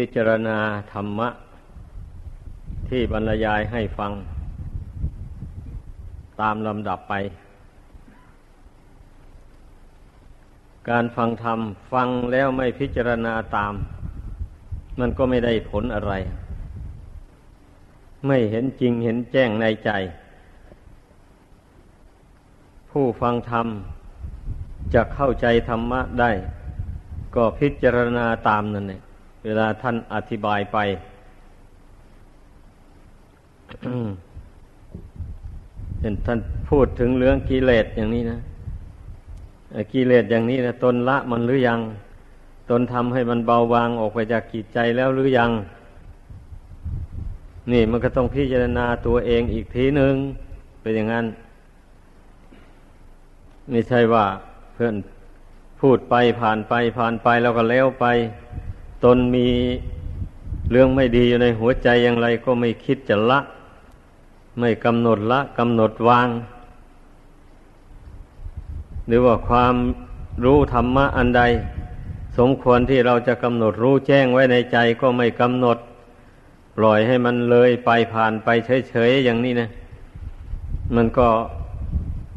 พิจารณาธรรมะ ที่บรรยายให้ฟัง ตามลำดับไป การฟังธรรม ฟังแล้วไม่พิจารณาตาม มันก็ไม่ได้ผลอะไร ไม่เห็นจริงเห็นแจ้งในใจ ผู้ฟังธรรม จะเข้าใจธรรมะได้ ก็พิจารณาตามนั่นเอง เวลาท่านอธิบายไป เห็นท่านพูดถึงเรื่องกิเลสอย่างนี้นะกิเลสอย่างนี้นะตนละมันหรือยัง ตนทำให้มันเบาบางออกไปจากกิจใจแล้วหรือยัง นี่มันก็ต้องพิจารณาตัวเองอีกทีหนึ่งเป็นอย่างนั้น ไม่ใช่ว่าเพื่อนพูดไปผ่านไปผ่านไปแล้วก็แล้วไป ตนมีเรื่องไม่ดีอยู่ในหัวใจอย่างไรก็ไม่คิดจะละ ไม่กำหนดละกำหนดวาง หรือว่าความรู้ธรรมะอันใด สมควรที่เราจะกำหนดรู้แจ้งไว้ในใจก็ไม่กำหนด ปล่อยให้มันเลยไปผ่านไปเฉยๆอย่างนี้นะ มันก็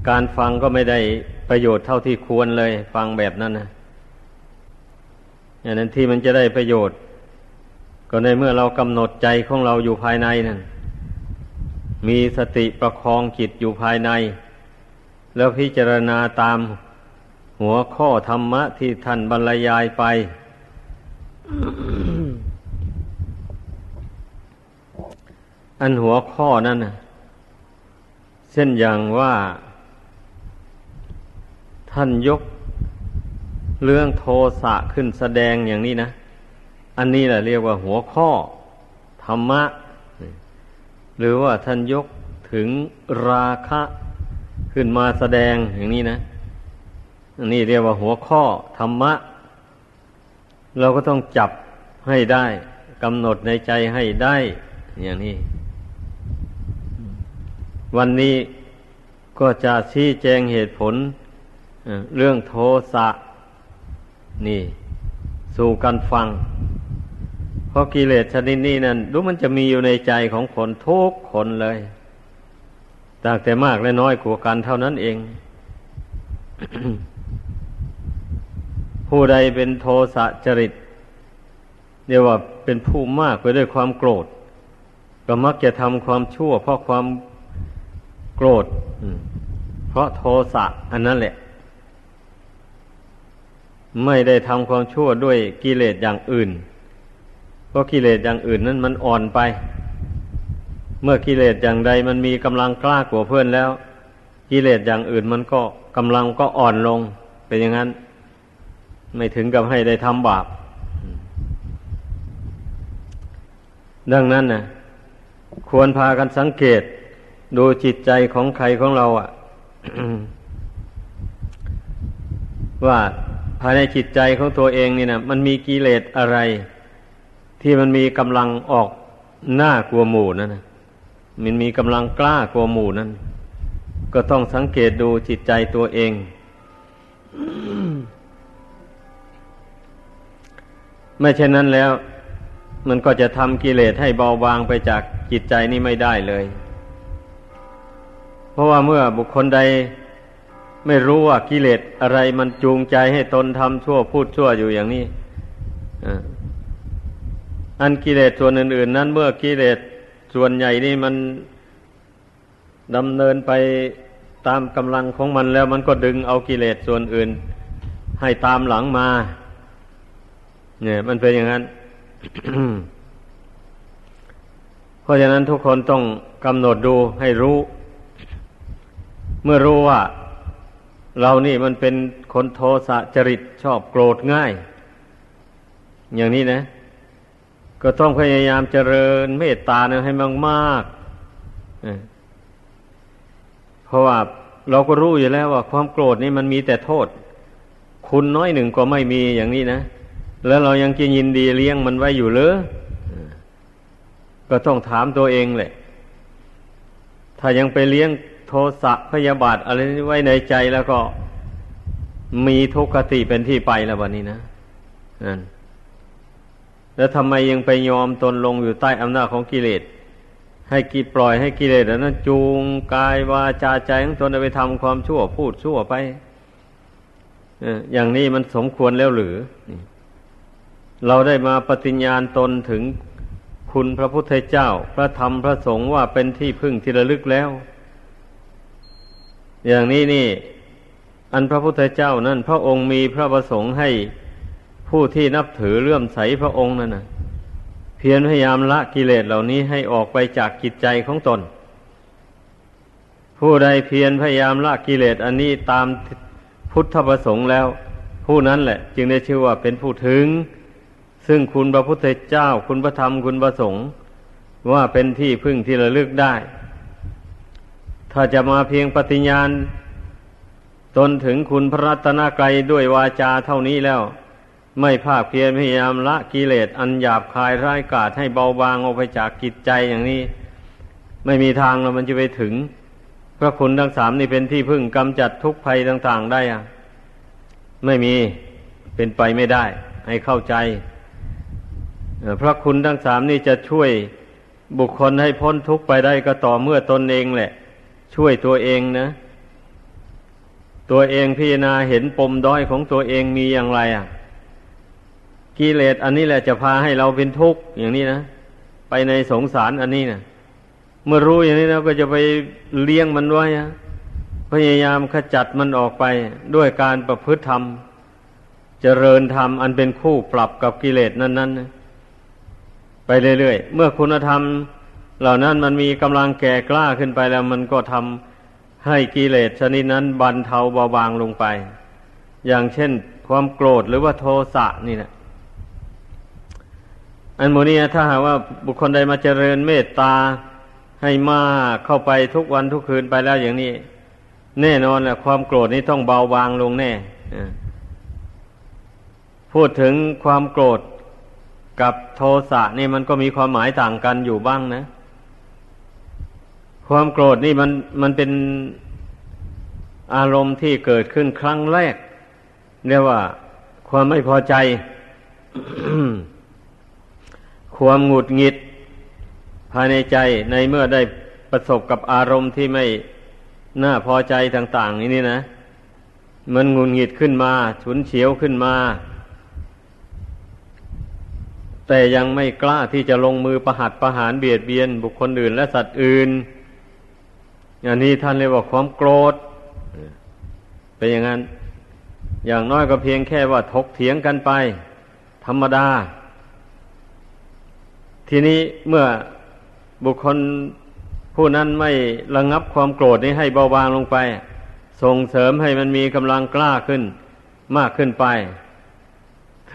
การฟังก็ไม่ได้ประโยชน์เท่าที่ควรเลย ฟังแบบนั้นนะ อย่างนั้นที่มันจะได้ประโยชน์ ก็ในเมื่อเรากำหนดใจของเราอยู่ภายในนั่นมีสติประคองจิตอยู่ภายใน แล้วพิจารณาตามหัวข้อธรรมะที่ท่านบรรยายไป อันหัวข้อนั่นนะเช่นอย่างว่า ท่านยก เรื่องโทสะขึ้นแสดงอย่างนี้นะ อันนี้แหละเรียกว่าหัวข้อธรรมะ หรือว่าท่านยกถึงราคะขึ้นมาแสดงอย่างนี้นะ อันนี้เรียกว่าหัวข้อธรรมะ เราก็ต้องจับให้ได้กำหนดในใจให้ได้ อย่างนี้ วันนี้ก็จะชี้แจงเหตุผล เรื่องโทสะ นี่ สู่กันฟัง เพราะกิเลสชนิดนี้นั่นรู้มันจะมีอยู่ในใจของคนทุกคนเลยต่างแต่มากและน้อยกว่ากันเท่านั้นเอง ผู้ใดเป็นโทสะจริตเรียกว่าเป็นผู้มากไปด้วยความโกรธ ก็มักจะทำความชั่ว เพราะความโกรธ เพราะโทสะอันนั้นแหละ ไม่ได้ทำความชั่วด้วยกิเลสอย่างอื่น เพราะกิเลสอย่างอื่นนั้นมันอ่อนไป เมื่อกิเลสอย่างใดมันมีกำลังกล้ากว่าเพื่อนแล้ว กิเลสอย่างอื่นมันก็กำลังก็อ่อนลงเป็นอย่างนั้น ไม่ถึงกับให้ได้ทำบาป ดังนั้นนะควรพากันสังเกตดูจิตใจของใครของเราอะ่ะว่า ภายในจิตใจของตัวเองนี่นะมันมีกิเลสอะไร ที่มันมีกำลังออกหน้ากลัวหมู่นั่นนะมันมีกำลังกล้ากลัวหมู่นั่นก็ต้องสังเกตดูจิตใจตัวเอง ไม่เช่นนั้นแล้ว มันก็จะทำกิเลสให้เบาบางไปจากจิตใจนี้ไม่ได้เลย เพราะว่าเมื่อบุคคลใด ไม่รู้ว่ากิเลสอะไรมันจูงใจให้ตนทำชั่วพูดชั่วอยู่อย่างนี้อันกิเลสส่วนอื่น ๆ นั้น เมื่อกิเลสส่วนใหญ่นี่มันดำเนินไปตามกำลังของมันแล้วมันก็ดึงเอากิเลสส่วนอื่น ให้ตามหลังมา เนี่ย มันเป็นอย่างนั้น เพราะฉะนั้นทุกคนต้องกำหนดดูให้รู้ เมื่อรู้ว่า เรานี่มันเป็นคนโทสะจริตชอบโกรธง่าย อย่างนี้นะ ก็ต้องพยายามเจริญเมตตานะให้มากมากเพราะว่าเราก็รู้อยู่แล้วว่า ความโกรธนี่มันมีแต่โทษ คุณน้อยหนึ่งก็ไม่มีอย่างนี้นะ แล้วเรายังจะยินดีเลี้ยงมันไว้อยู่เลยก็ต้องถามตัวเองแหละ ถ้ายังไปเลี้ยง โทสะพยาบาทอะไรไว้ในใจแล้วก็มีทุกขติเป็นที่ไปแล้ววันนี้นะนั่นแล้วทำไมยังไปยอมตนลงอยู่ใต้อำนาจของกิเลส ให้กิปล่อยให้กิเลสนั้นจูงกายวาจาใจของตนไปทำความชั่วพูดชั่วไปอย่างนี้มันสมควรแล้วหรือ เราได้มาปฏิญญาณตนถึงคุณพระพุทธเจ้า พระธรรมพระสงฆ์ว่าเป็นที่พึ่งที่ระลึกแล้ว อย่างนี้นี่ อันพระพุทธเจ้านั่นพระองค์มีพระประสงค์ให้ผู้ที่นับถือเลื่อมใสพระองค์นั่นนะเพียรพยายามละกิเลสเหล่านี้ให้ออกไปจากจิตใจของตน ผู้ใดเพียรพยายามละกิเลสอันนี้ตามพุทธประสงค์แล้ว ผู้นั้นแหละ จึงได้ชื่อว่าเป็นผู้ถึง ซึ่งคุณพระพุทธเจ้าคุณพระธรรมคุณพระสงฆ์ว่าเป็นที่พึ่งที่ระลึกได้ ถ้าจะมาเพียงปฏิญญาณ ตนถึงคุณพระรัตนกรัยด้วยวาจาเท่านี้แล้ว ไม่ภาคเพียรพยายามละกิเลสอันหยาบคายร้ายกาจให้เบาบางออกไปจากกิจใจอย่างนี้ ไม่มีทางแล้วมันจะไปถึง พระคุณทั้งสามนี่เป็นที่พึ่งกำจัดทุกภัยต่างๆได้อะไม่มีเป็นไปไม่ได้ ให้เข้าใจพระคุณทั้งสามนี่จะช่วยบุคคลให้พ้นทุกข์ไปได้ก็ต่อเมื่อตนเองแหละ ช่วยตัวเองนะ ตัวเองพิจารณาเห็นปมด้อยของตัวเองมีอย่างไรอะกิเลสอันนี้แหละจะพาให้เราเป็นทุกข์อย่างนี้นะไปในสงสารอันนี้นะเมื่อรู้อย่างนี้แล้วก็จะไปเลี้ยงมันไว้พยายามขจัดมันออกไปด้วยการประพฤติธรรม เจริญธรรมอันเป็นคู่ปรับกับกิเลสนั้นๆไปเรื่อยๆ เมื่อคุณธรรม เหล่านั้นมันมีกำลังแก่กล้าขึ้นไปแล้ว มันก็ทำให้กิเลสชนิดนั้นบรรเทาเบาบางลงไป อย่างเช่น ความโกรธหรือว่าโทสะนี่แหละอันโมนี้ถ้าหากว่าบุคคลใดมาเจริญเมตตาให้มากเข้าไปทุกวันทุกคืนไปแล้วอย่างนี้ แน่นอนแหละความโกรธนี้ต้องเบาบางลงแน่พูดถึงความโกรธกับโทสะนี่มันก็มีความหมายต่างกันอยู่บ้างนะ ความโกรธนี่มันมันเป็นอารมณ์ที่เกิดขึ้นครั้งแรกเรียกว่า ความไม่พอใจ ความหงุดหงิด ภายในใจในเมื่อได้ประสบกับอารมณ์ที่ไม่น่าพอใจต่างๆนี้นี่นะ มันหงุนหงิดขึ้นมา ฉุนเฉียวขึ้นมา แต่ยังไม่กล้าที่จะลงมือประหัตประหารเบียดเบียน บุคคลอื่นและสัตว์อื่น อย่างนี้ท่านเรียกว่าความโกรธเป็นอย่างนั้น อย่างน้อยก็เพียงแค่ว่าทกเถียงกันไป ธรรมดา ทีนี้เมื่อบุคคลผู้นั้นไม่ระงงับความโกรธนี้ให้เบาบางลงไป ส่งเสริมให้มันมีกำลังกล้าขึ้นมากขึ้นไป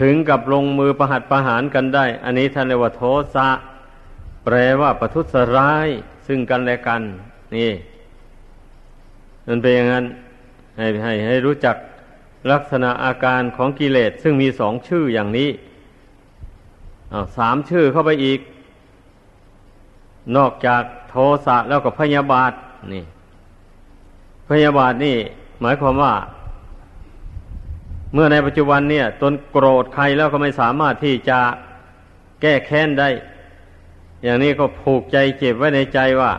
ถึงกับลงมือประหัตประหารกันได้ อันนี้ท่านเรียกว่าโทสะแปลว่าประทุษร้ายซึ่งกันและกัน นี่ มันเป็นอย่างนั้น ให้ให้ให้รู้จักลักษณะอาการของกิเลสซึ่งมีสองชื่ออย่างนี้สามชื่อเข้าไปอีก นอกจากโทสะแล้วก็พยาบาทนี่ พยาบาทนี่ หมายความว่า เมื่อในปัจจุบันเนี่ย ตนโกรธใครแล้วก็ไม่สามารถที่จะแก้แค้นได้ อย่างนี้ก็ผูกใจเจ็บไว้ในใจว่า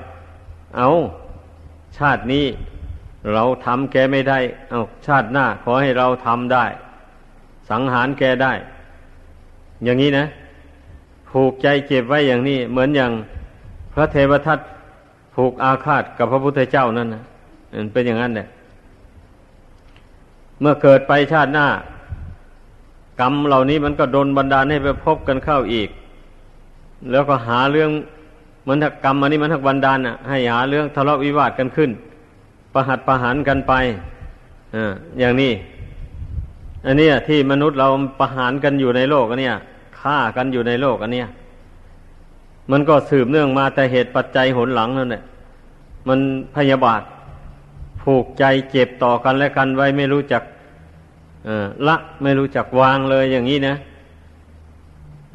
เอาชาตินี้ เราทำแกไม่ได้ เอาชาติหน้า ขอให้เราทำได้ สังหารแกได้ อย่างนี้นะผูกใจเจ็บไว้อย่างนี้ เหมือนอย่างพระเทวทัตผูกอาฆาตกับพระพุทธเจ้านั่นนะมันเป็นอย่างนั้นแหละเมื่อเกิดไปชาติหน้า กรรมเหล่านี้มันก็โดนบันดาลให้ไปพบกันเข้าอีก แล้วก็หาเรื่องมันถักกรรมอันนี้มันถักบันดาลอะ ให้หาเรื่องทะเลาะวิวาทกันขึ้น ประหัตประหารกันไปอ่าอย่างนี้ อันนี้ที่มนุษย์เราประหารกันอยู่ในโลกอันนี้ฆ่ากันอยู่ในโลกอันเนี้ยมันก็สืบเนื่องมาแต่เหตุปัจจัยหนหลังนั่นแหละมันพยาบาทผูกใจเจ็บต่อกันและกันไว้ไม่รู้จักละไม่รู้จักวางเลยอย่างนี้นะ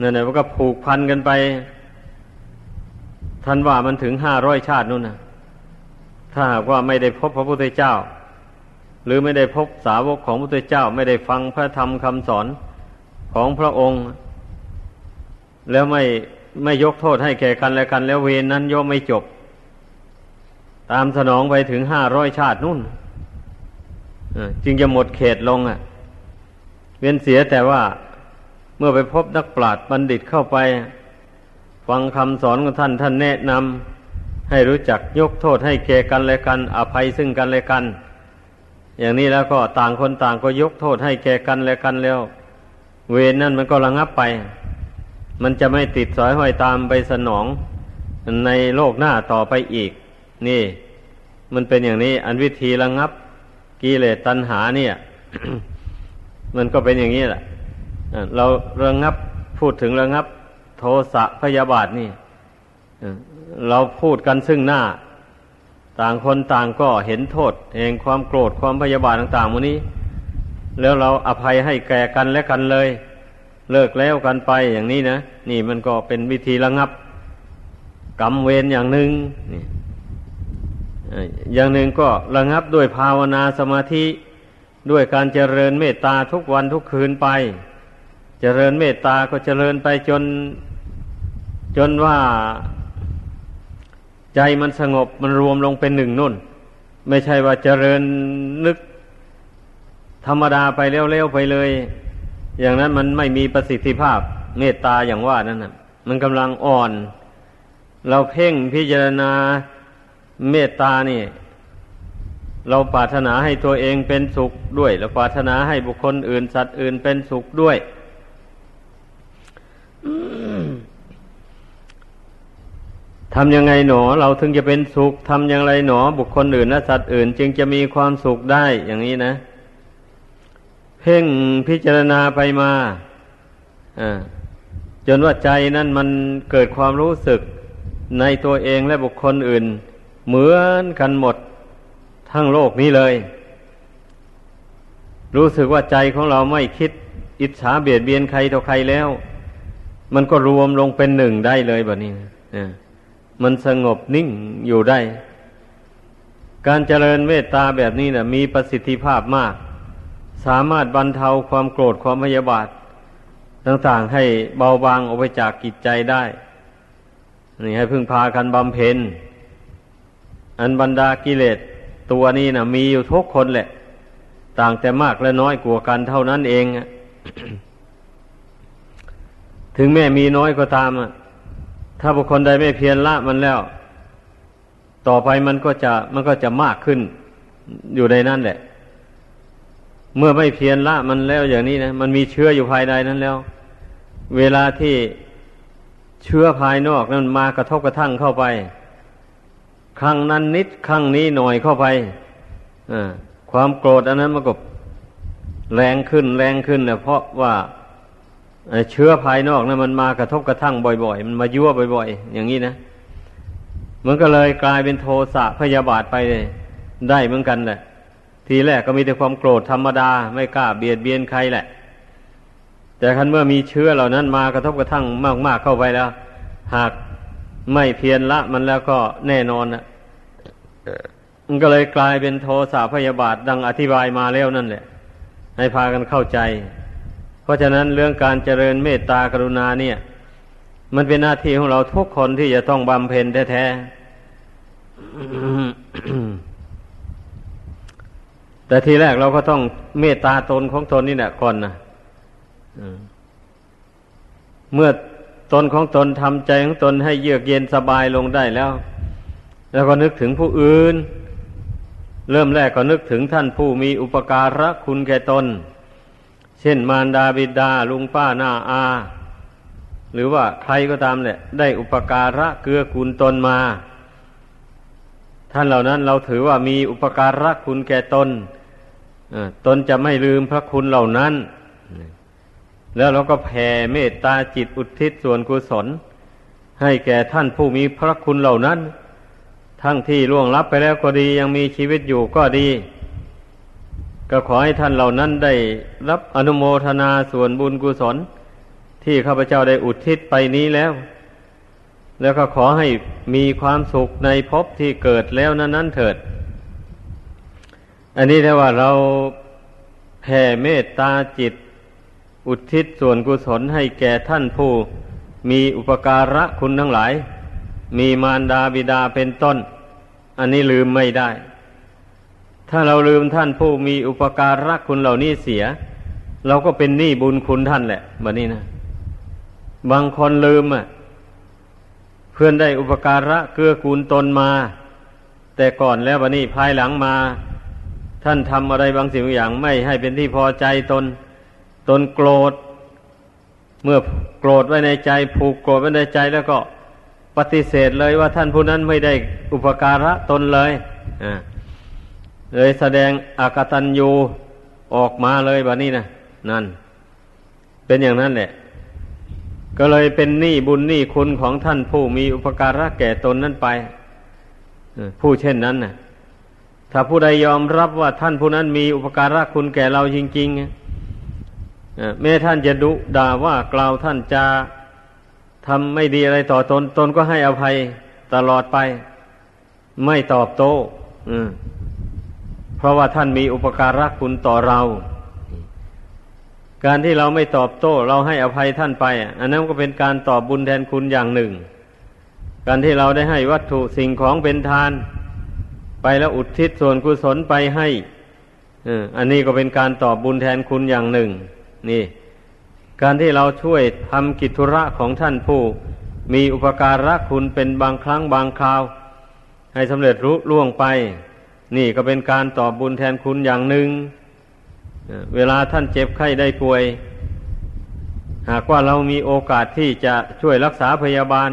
นั่นแหละก็ผูกพันกันไปท่านว่ามันถึงห้าร้อยชาตินู่นนะ ถ้าหากว่าไม่ได้พบพระพุทธเจ้า หรือไม่ได้พบสาวกของพระพุทธเจ้า ไม่ได้ฟังพระธรรมคำสอนของพระองค์ แล้วไม่ไม่ยกโทษให้แก่กันและกัน แล้วเวรนั้นย่อมไม่จบ ตามสนองไปถึงห้าร้อยชาตินู่นจึงจะหมดเขตลงอะ เวียนเสียแต่ว่าเมื่อไปพบนักปราชญ์บัณฑิตเข้าไป ฟังคำสอนของท่านท่านแนะนำ ให้รู้จักยกโทษให้แก่กันและกัน อภัยซึ่งกันและกัน อย่างนี้แล้วก็ต่างคนต่างก็ยกโทษให้แก่กันและกันแล้ว เวรนั่นมันก็ระงับไป มันจะไม่ติดสอยห้อยตามไปสนองในโลกหน้าต่อไปอีก นี่ มันเป็นอย่างนี้ อันวิธีระงับกิเลสตัณหาเนี่ย มันก็เป็นอย่างนี้แหละเราระงับพูดถึงระงับ โทสะพยาบาทนี่ เราพูดกันซึ่งหน้า ต่างคนต่างก็เห็นโทษเองความโกรธความพยาบาทต่างๆวันนี้ แล้วเราอภัยให้แก่กันและกันเลย เลิกแล้วกันไปอย่างนี้นะนี่มันก็เป็นวิธีระงับกรรมเวรอย่างหนึ่งอย่างหนึ่งก็ระงับด้วยภาวนาสมาธิด้วยการเจริญเมตตาทุกวันทุกคืนไป เจริญเมตตาก็เจริญไปจน จนว่า ใจมันสงบมันรวมลงเป็นหนึ่งนุ่น ไม่ใช่ว่าเจริญนึก ธรรมดาไปเร็วๆไปเลย อย่างนั้นมันไม่มีประสิทธิภาพ เมตตาอย่างว่านั่นนะมันกำลังอ่อน เราเพ่งพิจารณาเมตตานี่ เราปรารถนาให้ตัวเองเป็นสุขด้วยเราปรารถนาให้บุคคลอื่นสัตว์อื่นเป็นสุขด้วย ทำยังไงหนอ เราถึงจะเป็นสุขทำอย่างไรหนอ บุคคลอื่นและสัตว์อื่น จึงจะมีความสุขได้อย่างนี้นะ เพ่งพิจารณาไปมาจนว่าใจนั่นมันเกิดความรู้สึกในตัวเองและบุคคลอื่น เหมือนกันหมดทั้งโลกนี้เลย รู้สึกว่าใจของเราไม่คิดอิจฉาเบียดเบียนใครต่อใครแล้ว มันก็รวมลงเป็นหนึ่งได้เลยแบบนี้นะ มันสงบนิ่งอยู่ได้ การเจริญเมตตาแบบนี้นะมีประสิทธิภาพมาก สามารถบรรเทาความโกรธความพยาบาท ต่างๆให้เบาบางออกไปจากกิจใจได้นี่ให้พึ่งพากันบำเพ็ญอันบรรดากิเลสตัวนี้นะมีอยู่ทุกคนแหละ ต่างแต่มากและน้อยกว่ากันเท่านั้นเอง ถึงแม้มีน้อยก็ตาม ถ้าบุคคลใดไม่เพียรละมันแล้ว ต่อไปมันก็จะมันก็จะมากขึ้นอยู่ในนั้นแหละ เมื่อไม่เพียรละมันแล้วอย่างนี้นะมันมีเชื้ออยู่ภายในนั้นแล้ว เวลาที่เชื้อภายนอกนั้นมากระทบกระทั่งเข้าไป ครั้งนั้นนิดครั้งนี้หน่อยเข้าไปความโกรธอันนั้นมันก็แรงขึ้นแรงขึ้นเนี่ยเพราะว่า เชื้อภายนอกนะมันมากระทบกระทั่งบ่อย ๆ มันมายั่วบ่อย ๆ อย่างนี้นะมันก็เลยกลายเป็นโทสะพยาบาทไปเลยได้เหมือนกันแหละทีแรกก็มีแต่ความโกรธธรรมดา ไม่กล้าเบียดเบียนใครแหละ แต่คันเมื่อมีเชื้อเหล่านั้นมากระทบกระทั่งมากๆเข้าไปแล้ว หากไม่เพียรละมันแล้วก็แน่นอนนะมันก็เลยกลายเป็นโทสะพยาบาทดังอธิบายมาแล้วนั่นแหละ ให้พากันเข้าใจ ราะฉะนั้นเรื่องการเจริญเมตตากรุณาเนี่ย มันเป็นหน้าที่ของเราทุกคนที่จะต้องบำเพ็ญแท้ๆแต่ทีแรกเราก็ต้องเมตตาตนของตนนี่แหละก่อนนะเมื่อตนของตนทำใจของตนให้เยือกเย็นสบายลงได้แล้ว แล้วก็นึกถึงผู้อื่น เริ่มแรกก็นึกถึงท่านผู้มีอุปการะคุณแก่ตน เช่นมารดาบิดาลุงป้าหน้าอา หรือว่าใครก็ตามแหละได้อุปการะเกื้อกูลตนมา ท่านเหล่านั้นเราถือว่ามีอุปการะคุณแก่ตนตนจะไม่ลืมพระคุณเหล่านั้น แล้วเราก็แผ่เมตตาจิตอุทิศส่วนกุศล ให้แก่ท่านผู้มีพระคุณเหล่านั้น ทั้งที่ล่วงลับไปแล้วก็ดียังมีชีวิตอยู่ก็ดี ก็ขอให้ท่านเหล่านั้นได้รับอนุโมทนาส่วนบุญกุศล ที่ข้าพเจ้าได้อุทิศไปนี้แล้ว แล้วก็ขอให้มีความสุขในภพที่เกิดแล้วนั้นนั้นเถิด อันนี้แ้่ว่าเราแผ่เมตตาจิต อุทิศส่วนกุศลให้แก่ท่านผู้ มีอุปการะคุณทั้งหลาย มีมารดาบิดาเป็นต้น อันนี้ลืมไม่ได้ ถ้าเราลืมท่านผู้มีอุปการะคุณเหล่านี้เสีย เราก็เป็นหนี้บุญคุณท่านแหละแบบนี้นะบางคนลืมอะ เพื่อนได้อุปการะเกื้อกูลตนมา แต่ก่อนแล้ววันนี้ภายหลังมา ท่านทำอะไรบางสิ่งบางอย่างไม่ให้เป็นที่พอใจตน ตนโกรธ เมื่อโกรธไว้ในใจผูกโกรธไว้ในใจแล้วก็ปฏิเสธเลยว่าท่านผู้นั้นไม่ได้อุปการะตนเลย อ่า เลยแสดงอากตันยูออกมาเลยแบบนี้นะนั่น เป็นอย่างนั้นแหละ ก็เลยเป็นหนี้บุญหนี้คุณของท่านผู้มีอุปการะแก่ตนนั้นไปผู้เช่นนั้นนะถ้าผู้ใดยอมรับว่าท่านผู้นั้นมีอุปการะคุณแก่เราจริงๆแม้ท่านจะดุด่าว่ากล่าวท่านจะทำไม่ดีอะไรต่อตน ตนก็ให้อภัยตลอดไป ไม่ตอบโต้ เพราะว่าท่านมีอุปการะคุณต่อเรา การที่เราไม่ตอบโต้ เราให้อภัยท่านไป อันนั้นก็เป็นการตอบบุญแทนคุณอย่างหนึ่ง การที่เราได้ให้วัตถุสิ่งของเป็นทาน ไปแล้วอุทิศส่วนกุศลไปให้อันนี้ก็เป็นการตอบบุญแทนคุณอย่างหนึ่ง นี่ การที่เราช่วยทำกิจธุระของท่านผู้มีอุปการะคุณเป็นบางครั้งบางคราว ให้สำเร็จรู้ล่วงไป นี่ก็เป็นการตอบบุญแทนคุณอย่างหนึ่ง เวลาท่านเจ็บไข้ได้ป่วย หากว่าเรามีโอกาสที่จะช่วยรักษาพยาบาล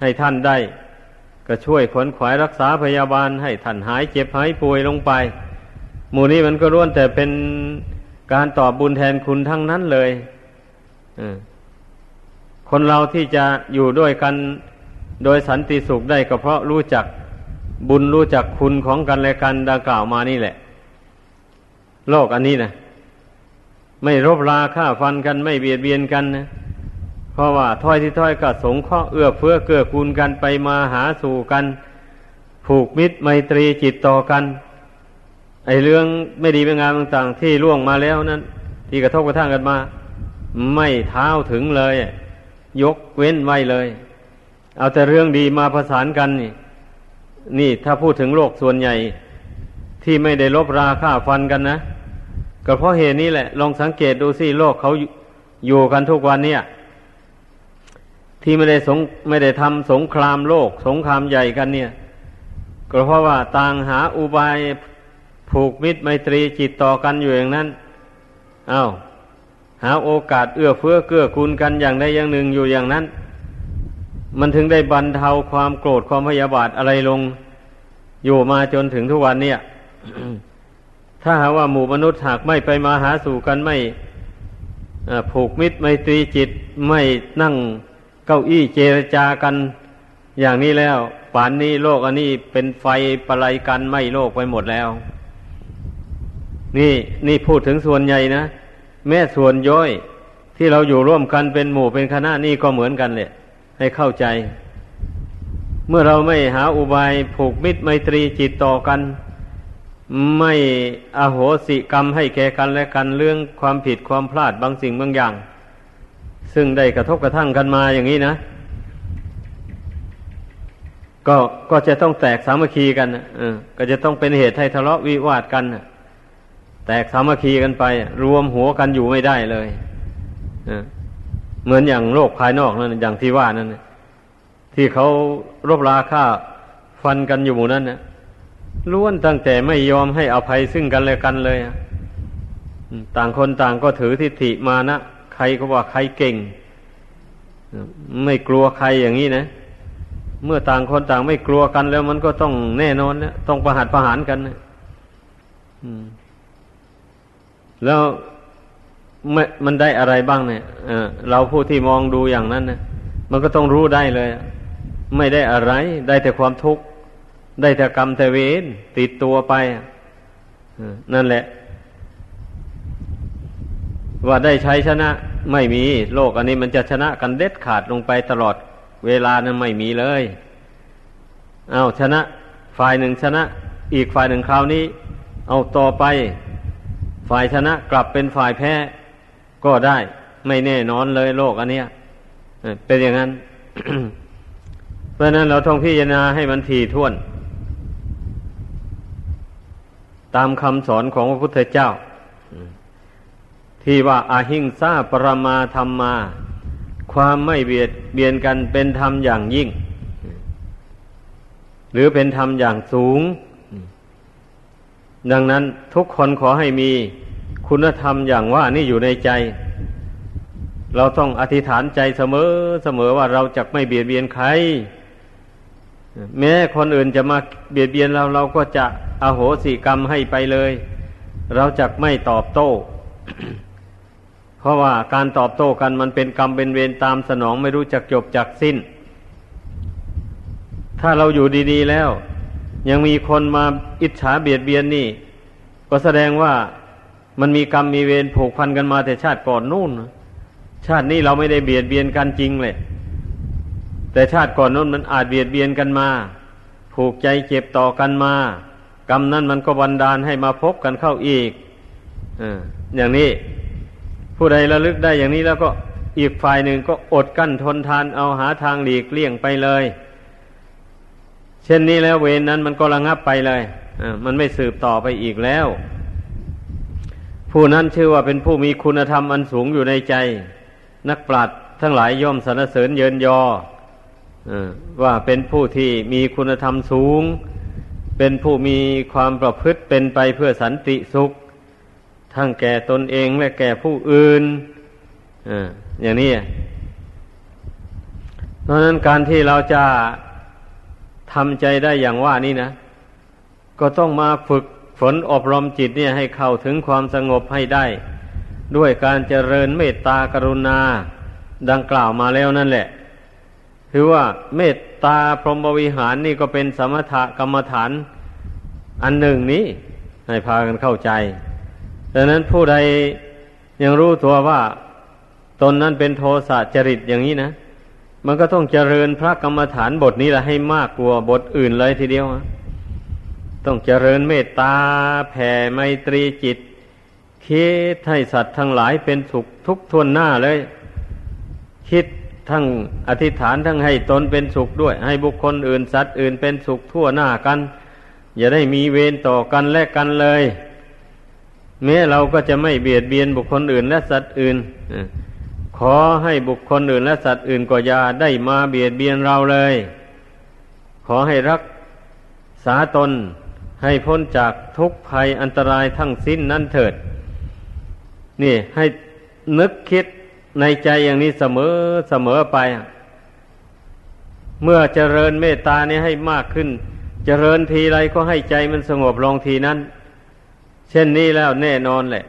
ให้ท่านได้ ก็ช่วยขนขวายรักษาพยาบาลให้ท่านหายเจ็บหายป่วยลงไป หมู่นี้มันก็ล้วนแต่เป็นการตอบบุญแทนคุณทั้งนั้นเลยคนเราที่จะอยู่ด้วยกันโดยสันติสุขได้ก็เพราะรู้จัก บุญรู้จักคุณของกันและกันดังกล่าวมานี่แหละ โลกอันนี้นะไม่รบราฆ่าฟันกันไม่เบียดเบียนกันนะเพราะว่าถ้อยที่ถ้อยก็สงเคราะห์เอื้อเฟื้อเกื้อกูลกันไปมาหาสู่กัน ผูกมิตรไมตรีจิตต่อกัน ไอ้เรื่องไม่ดีไม่งามต่างๆ ที่ล่วงมาแล้วนั้น ที่กระทบกระทั่งกันมา ไม่เท้าถึงเลย ยกเว้นไว้เลย เอาแต่เรื่องดีมาประสานกันนี่ นี่ถ้าพูดถึงโลกส่วนใหญ่ที่ไม่ได้ลบราค่าฟันกันนะ ก็เพราะเหตุนี้แหละ ลองสังเกตดูสิโลกเขาอยู่กันทุกวันเนี่ย ที่ไม่ได้สงไม่ได้ทำสงครามโลก สงครามใหญ่กันเนี่ย ก็เพราะว่าต่างหาอุบายผูกมิตรไมตรีจิตต่อกันอยู่อย่างนั้นอา้าวหาโอกาสเอื้อเฟื้อเกื้อกูลกันอย่างใดอย่างหนึ่งอยู่อย่างนั้น มันถึงได้บรรเทาความโกรธความพยาบาทอะไรลงอยู่มาจนถึงทุกวันเนี่ย ถ้าหาว่าหมู่มนุษย์หากไม่ไปมาหาสู่กันไม่ผูกมิตรไม่ตรีจิตไม่นั่งเก้าอี้เจรจากัน อย่างนี้แล้ว ป่านนี้โลกอันนี้เป็นไฟประไลกันไม่โลกไปหมดแล้ว นี่นี่พูดถึงส่วนใหญ่นะ แม้ส่วนย่อยที่เราอยู่ร่วมกันเป็นหมู่เป็นคณะนี่ก็เหมือนกันเลย ให้เข้าใจ เมื่อเราไม่หาอุบายผูกมิตรไมตรีจิตต่อกัน ไม่อโหสิกรรมให้แก่กันและกันเรื่องความผิดความพลาดบางสิ่งบางอย่าง ซึ่งได้กระทบกระทั่งกันมาอย่างนี้นะ ก็ก็จะต้องแตกสามัคคีกันอก็จะต้องเป็นเหตุให้ทะเลาะวิวาทกันแตกสามัคคีกันไป รวมหัวกันอยู่ไม่ได้เลย เหมือนอย่างโลกภายนอกนั่นอย่างที่ว่านั่นที่เขารบราฆ่าฟันกันอยู่หมู่นั้นนะล้วนตั้งแต่ไม่ยอมให้อภัยซึ่งกันและกันเลยต่างคนต่างก็ถือทิฏฐิมานะใครก็ว่าใครเก่ง ไม่กลัวใครอย่างนี้นะเมื่อต่างคนต่างไม่กลัวกันแล้วมันก็ต้องแน่นอนนะต้องประหัตประหารกันนะแล้ว มันได้อะไรบ้างเนี่ยเราผู้ที่มองดูอย่างนั้นนะมันก็ต้องรู้ได้เลย ไม่ได้อะไร ได้แต่ความทุกข์ ได้แต่กรรมแต่เวรติดตัวไปนั่นแหละ ว่าได้ใช้ชนะไม่มี โลกอันนี้มันจะชนะกันเด็ดขาดลงไปตลอด เวลานั้นไม่มีเลยเอาชนะ ฝ่ายหนึ่งชนะ อีกฝ่ายหนึ่งคราวนี้ เอาต่อไป ฝ่ายชนะกลับเป็นฝ่ายแพ้ ก็ได้ไม่แน่นอนเลยโลกอันเนี้ยเป็นอย่างนั้น เพราะนั้นเราต้องพิจารณาให้มันถี่ถ้วน ตามคำสอนของพระพุทธเจ้า ที่ว่าอาหิงซาปรมาธรรมมา ความไม่เบียดเบียนกันเป็นธรรมอย่างยิ่ง หรือเป็นธรรมอย่างสูง ดังนั้นทุกคนขอให้มี คุณธรรมอย่างว่านี่อยู่ในใจ เราต้องอธิษฐานใจเสมอเสมอว่าเราจะไม่เบียดเบียนใคร แม้คนอื่นจะมาเบียดเบียนเราเราก็จะอโหสิกรรมให้ไปเลย เราจะไม่ตอบโต้ เพราะว่าการตอบโต้กันมันเป็นกรรมเป็นเวรตามสนองไม่รู้จักจบจักสิ้น ถ้าเราอยู่ดี ๆ แล้ว ยังมีคนมาอิจฉาเบียดเบียนนี่ ก็แสดงว่า มันมีกรรมมีเวรผูกพันกันมาแต่ชาติก่อนนู่น ชาตินี้เราไม่ได้เบียดเบียนกันจริงเลย แต่ชาติก่อนนู้นมันอาจเบียดเบียนกันมา ผูกใจเจ็บต่อกันมา กรรมนั้นมันก็บันดาลให้มาพบกันเข้าอีกออย่างนี้ ผู้ใดระลึกได้อย่างนี้แล้วก็อีกฝ่ายหนึ่งก็อดกั้นทนทานเอาหาทางหลีกเลี่ยงไปเลย เช่นนี้แล้วเวรนนั้นมันก็ระงับไปเลยมันไม่สืบต่อไปอีกแล้ว ผู้นั้นชื่อว่าเป็นผู้มีคุณธรรมอันสูงอยู่ในใจ นักปราชญ์ทั้งหลายย่อมสรรเสริญเยินยอว่าเป็นผู้ที่มีคุณธรรมสูง เป็นผู้มีความประพฤติเป็นไปเพื่อสันติสุข ทั้งแก่ตนเองและแก่ผู้อื่นอย่างนี้เพราะนั้นการที่เราจะทำใจได้อย่างว่านี่นะ ก็ต้องมาฝึก ฝนอบรมจิตเนี่ยให้เข้าถึงความสงบให้ได้ ด้วยการเจริญเมตตากรุณา ดังกล่าวมาแล้วนั่นแหละ คือว่าเมตตาพรหมวิหารนี่ก็เป็นสมถกรรมฐาน อันหนึ่งนี้ให้พากันเข้าใจดังนั้นผู้ใดยังรู้ตัวว่าตนนั้นเป็นโทสะจริตอย่างนี้นะ มันก็ต้องเจริญพระกรรมฐานบทนี้แหละให้มากกว่าบทอื่นเลยทีเดียวนะ ต้องเจริญเมตตาแผ่ไมตรีจิต คิดให้สัตว์ทั้งหลายเป็นสุขทุกทวนหน้าเลย คิดทั้งอธิษฐานทั้งให้ตนเป็นสุขด้วย ให้บุคคลอื่นสัตว์อื่นเป็นสุขทั่วหน้ากัน อย่าได้มีเวรต่อกันและกันเลยแม้เราก็จะไม่เบียดเบียนบุคคลอื่นและสัตว์อื่นขอให้บุคคลอื่นและสัตว์อื่นก็อย่าได้มาเบียดเบียนเราเลย ขอให้รักษาตน ให้พ้นจากทุกภัยอันตรายทั้งสิ้นนั่นเถิด นี่ให้นึกคิดในใจอย่างนี้เสมอเสมอไป เมื่อเจริญเมตตานี้ให้มากขึ้น เจริญทีไรก็ให้ใจมันสงบลงทีนั้น เช่นนี้แล้วแน่นอนแหละ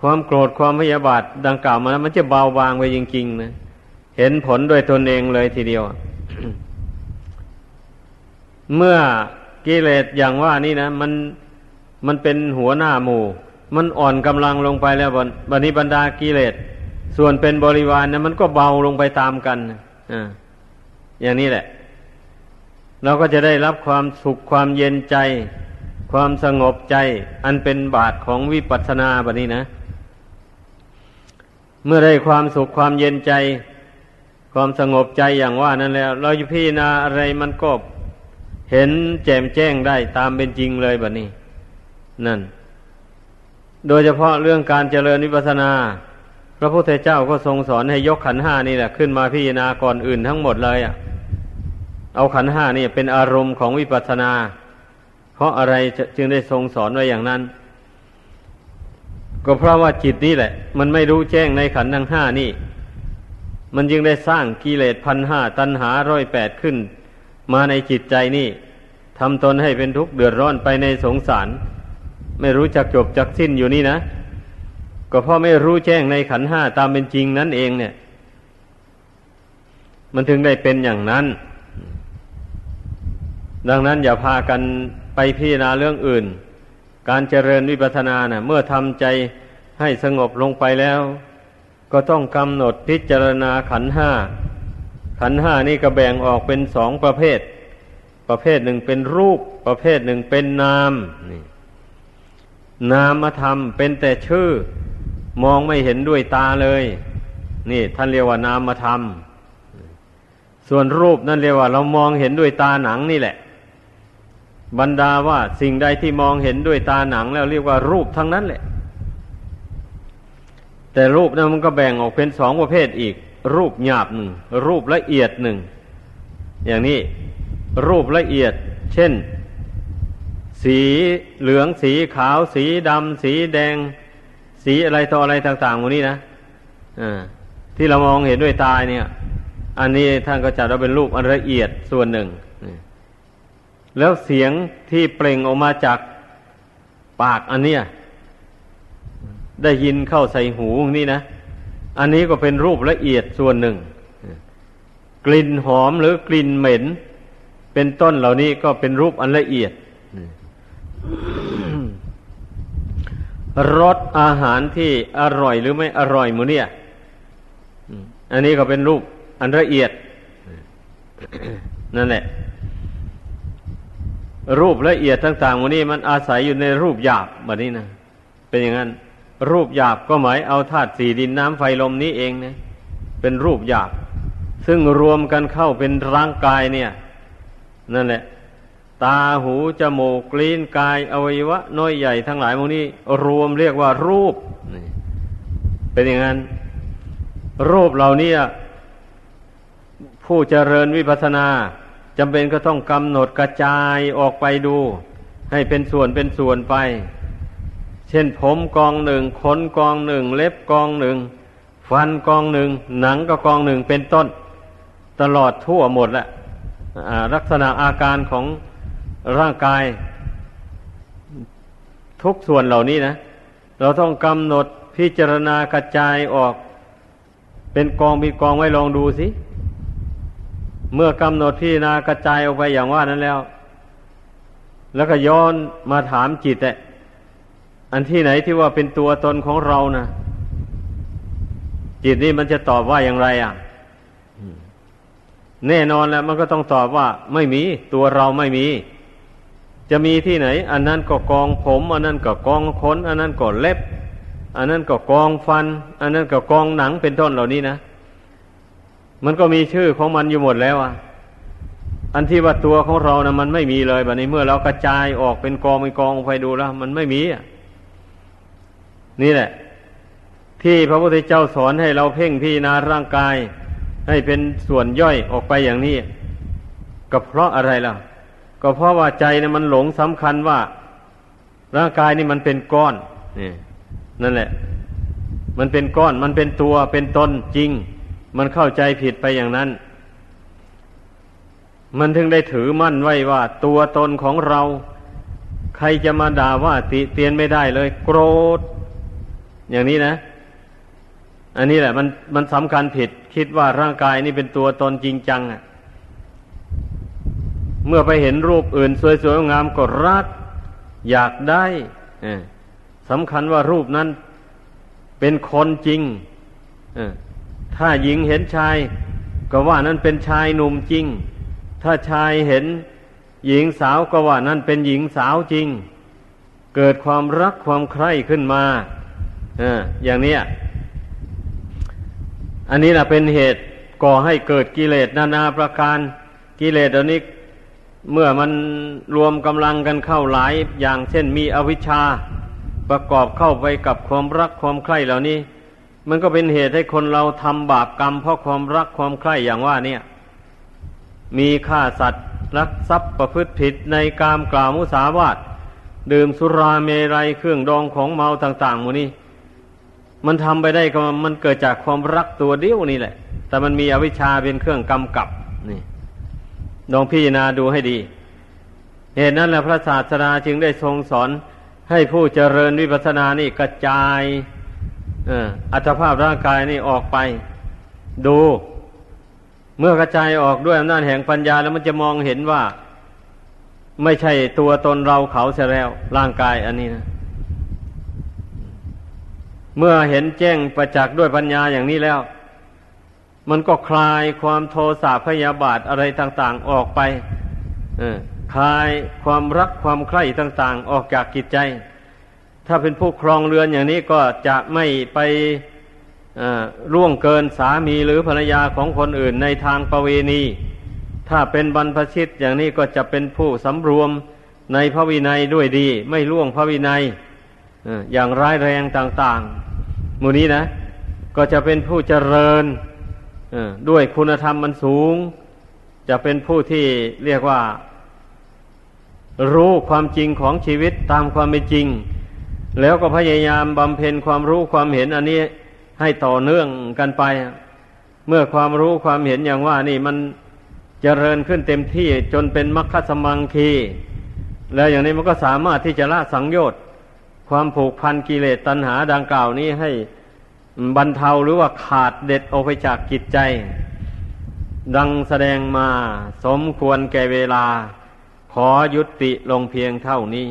ความโกรธความพยาบาทดังกล่าวมามันจะเบาบางไปจริงๆนะเห็นผลด้วยตนเองเลยทีเดียว เมื่อ กิเลสอย่างว่านี่นะ มันมันเป็นหัวหน้าหมู่ มันอ่อนกำลังลงไปแล้วบ,บันนี้บรรดากิเลสส่วนเป็นบริวารนะมันก็เบาลงไปตามกันอ่าอย่างนี้แหละ เราก็จะได้รับความสุขความเย็นใจ ความสงบใจ อันเป็นบาทของวิปัสสนาแบบนี้นะ เมื่อได้ความสุขความเย็นใจ ความสงบใจอย่างว่านั้นแล้ว เราจะพิจารณาอะไรมันก็ เห็นแจ่มแจ้งได้ตามเป็นจริงเลยแบบนี้ นั่น โดยเฉพาะเรื่องการเจริญวิปัสนา พระพุทธเจ้าก็ทรงสอนให้ยกขันห้านี่แหละขึ้นมาพิจารณาก่อนอื่นทั้งหมดเลยอะ เอาขันห้านี่เป็นอารมณ์ของวิปัสนา เพราะอะไรจึงได้ทรงสอนไว้อย่างนั้น ก็เพราะว่าจิตนี่แหละ มันไม่รู้แจ้งในขันทั้งห้านี่ มันจึงได้สร้างกิเลสพันห้าตัณหาร้อยแปดขึ้น มาในจิตใจนี่ทำตนให้เป็นทุกข์เดือดร้อนไปในสงสาร ไม่รู้จักจบจักสิ้นอยู่นี่นะ ก็เพราะไม่รู้แจ้งในขันห้าตามเป็นจริงนั่นเองเนี่ย มันถึงได้เป็นอย่างนั้น ดังนั้นอย่าพากันไปพิจารณาเรื่องอื่น การเจริญวิปัสสนาเนะ่ะ เมื่อทำใจให้สงบลงไปแล้ว ก็ต้องกำหนดพิจารณาขันห้า ขันห้านี่ก็แบ่งออกเป็นสองประเภท ประเภทหนึ่งเป็นรูป ประเภทหนึ่งเป็นนามนี่นามธรรมเป็นแต่ชื่อ มองไม่เห็นด้วยตาเลย นี่ ท่านเรียกว่านามธรรม ส่วนรูปนั่นเรียกว่า เรามองเห็นด้วยตาหนังนี่แหละ บรรดาว่าสิ่งใดที่มองเห็นด้วยตาหนัง แล้วเรียกว่ารูปทั้งนั้นแหละ แต่รูปนั้นมันก็แบ่งออกเป็นสองประเภทอีก รูปหยาบหนึ่ง รูปละเอียดหนึ่ง อย่างนี้รูปละเอียด เช่น สีเหลืองสีขาว สีดำสีแดง สีอะไรต่ออะไรต่างๆพวกนี้นะอ่าที่เรามองเห็นด้วยตาเนี่ย อันนี้ท่านก็จัดว่าเป็นรูปอันละเอียดส่วนหนึ่ง แล้วเสียงที่เปล่งออกมาจากปากอันเนี้ยได้ยินเข้าใส่หูนี่นะ อันนี้ก็เป็นรูปละเอียดส่วนหนึ่ง กลิ่นหอมหรือกลิ่นเหม็น เป็นต้นเหล่านี้ก็เป็นรูปอันละเอียดรสอาหารที่อร่อยหรือไม่อร่อยมูเนี่ยอันนี้ก็เป็นรูปอันละเอียด นั่นแหละ รูปละเอียดต่างๆวันนี้มันอาศัยอยู่ในรูปหยาบแบบนี้นะ เป็นอย่างนั้น รูปหยาบก็หมายเอาธาตุสี่ดินน้ำไฟลมนี้เองนะเป็นรูปหยาบ ซึ่งรวมกันเข้าเป็นร่างกายเนี่ย นั่นแหละ ตาหูจมูกลิ้นกายอวัยวะน้อยใหญ่ทั้งหลายพวกนี้ รวมเรียกว่ารูป เป็นอย่างนั้น รูปเหล่านี้ผู้เจริญวิปัสนาจำเป็นก็ต้องกำหนดกระจายออกไปดู ให้เป็นส่วนเป็นส่วนไป เช่นผมกองหนึ่งขนกองหนึ่ง เล็บกองหนึ่ง ฟันกองหนึ่ง หนังก็กองหนึ่งเป็นต้น ตลอดทั่วหมดแหละลักษณะอาการของร่างกาย ทุกส่วนเหล่านี้นะ เราต้องกำหนดพิจารณากระจายออก เป็นกองมีกองไว้ลองดูสิ เมื่อกำหนดพี่นากระจายออกไปอย่างว่านั้นแล้ว แล้วก็ย้อนมาถามจิตแต่ อันที่ไหนที่ว่าเป็นตัวตนของเรานะจิตนี่มันจะตอบว่าอย่างไรอะแน่นอนแล้วมันก็ต้องตอบว่า ไม่มี ตัวเราไม่มี จะมีที่ไหน อันนั้นก็กองผม อันนั้นก็กองขนอันนั้นก็เล็บ อันนั้นก็กองฟัน อันนั้นก็กองหนังเป็นต้นเหล่านี้นะมันก็มีชื่อของมันอยู่หมดแล้วอะอันที่ว่าตัวของเรานะมันไม่มีเลยแบบนี้เมื่อเรากระจายออกเป็นกองเป็นกองไปดูแล้วมันไม่มีอะ นี่แหละ ที่พระพุทธเจ้าสอนให้เราเพ่งพิจารณาร่างกาย ให้เป็นส่วนย่อยออกไปอย่างนี้ ก็เพราะอะไรล่ะ ก็เพราะว่าใจเนะมันหลงสำคัญว่า ร่างกายนี่มันเป็นก้อนนี่นั่นแหละ มันเป็นก้อน มันเป็นตัวเป็นตนจริง มันเข้าใจผิดไปอย่างนั้น มันถึงได้ถือมั่นไว้ว่า ตัวตนของเรา ใครจะมาด่าว่าติเตียนไม่ได้เลย โกรธ อย่างนี้นะ อันนี้แหละ มันมันสำคัญผิด คิดว่าร่างกายนี่เป็นตัวตนจริงจังอะ เมื่อไปเห็นรูปอื่น สวยๆงามก็รัก อยากได้สำคัญว่ารูปนั้นเป็นคนจริงถ้าหญิงเห็นชาย ก็ว่านั้นเป็นชายหนุ่มจริง ถ้าชายเห็นหญิงสาวก็ว่านั่นเป็นหญิงสาวจริง เกิดความรักความใคร่ขึ้นมา อย่างนี้อันนี้แหละเป็นเหตุก่อให้เกิดกิเลสนานาประการกิเลสอันนี้เมื่อมันรวมกำลังกันเข้าหลายอย่างเช่นมีอวิชชาประกอบเข้าไปกับความรักความใคร่เหล่านี้ มันก็เป็นเหตุให้คนเราทำบาปกรรม เพราะความรักความใคร่อย่างว่าเนี่ย มีฆ่าสัตว์รักทรัพย์ประพฤติผิดในกามกล่าวมุสาวาทดื่มสุราเมรัยเครื่องดองของเมาต่าง ๆ หมดนี้ มันทำไปได้ก็มันเกิดจากความรักตัวเดียวนี่แหละ แต่มันมีอวิชชาเป็นเครื่องกำกับนี่ลองพิจารณาดูให้ดี เหตุนั้นแหละพระศาสดาจึงได้ทรงสอนให้ผู้เจริญวิปัสสนานี่กระจายอัตภาพร่างกายนี่ออกไป ดู เมื่อกระจายออกด้วยอำนาจแห่งปัญญาแล้วมันจะมองเห็นว่า ไม่ใช่ตัวตนเราเขาเสียแล้วร่างกายอันนี้นะ เมื่อเห็นแจ้งประจักษ์ด้วยปัญญาอย่างนี้แล้ว มันก็คลายความโทสะพยาบาทอะไรต่าง ๆออกไปคลายความรักความใคร่ต่าง ๆ ออกจากกิจใจ ถ้าเป็นผู้ครองเรือนอย่างนี้ก็จะไม่ไปร่วงเกินสามีหรือภรรยาของคนอื่นในทางประเวณี ถ้าเป็นบรรพชิตอย่างนี้ก็จะเป็นผู้สำรวมในพระวินัยด้วยดี ไม่ล่วงพระวินัยอย่างร้ายแรงต่าง ๆ มูนี้นะ ก็จะเป็นผู้เจริญด้วยคุณธรรมมันสูง จะเป็นผู้ที่เรียกว่า รู้ความจริงของชีวิตตามความเป็นจริง แล้วก็พยายามบำเพ็ญความรู้ความเห็นอันนี้ให้ต่อเนื่องกันไป เมื่อความรู้ความเห็นอย่างว่านี่มันเจริญขึ้นเต็มที่จนเป็นมรรคสมังคี แล้วอย่างนี้มันก็สามารถที่จะละสังโยชน์ ความผูกพันกิเลสตัณหาดังกล่าวนี้ให้บรรเทาหรือว่าขาดเด็ดออกไปจากกิจใจ ดังแสดงมาสมควรแก่เวลา ขอยุติลงเพียงเท่านี้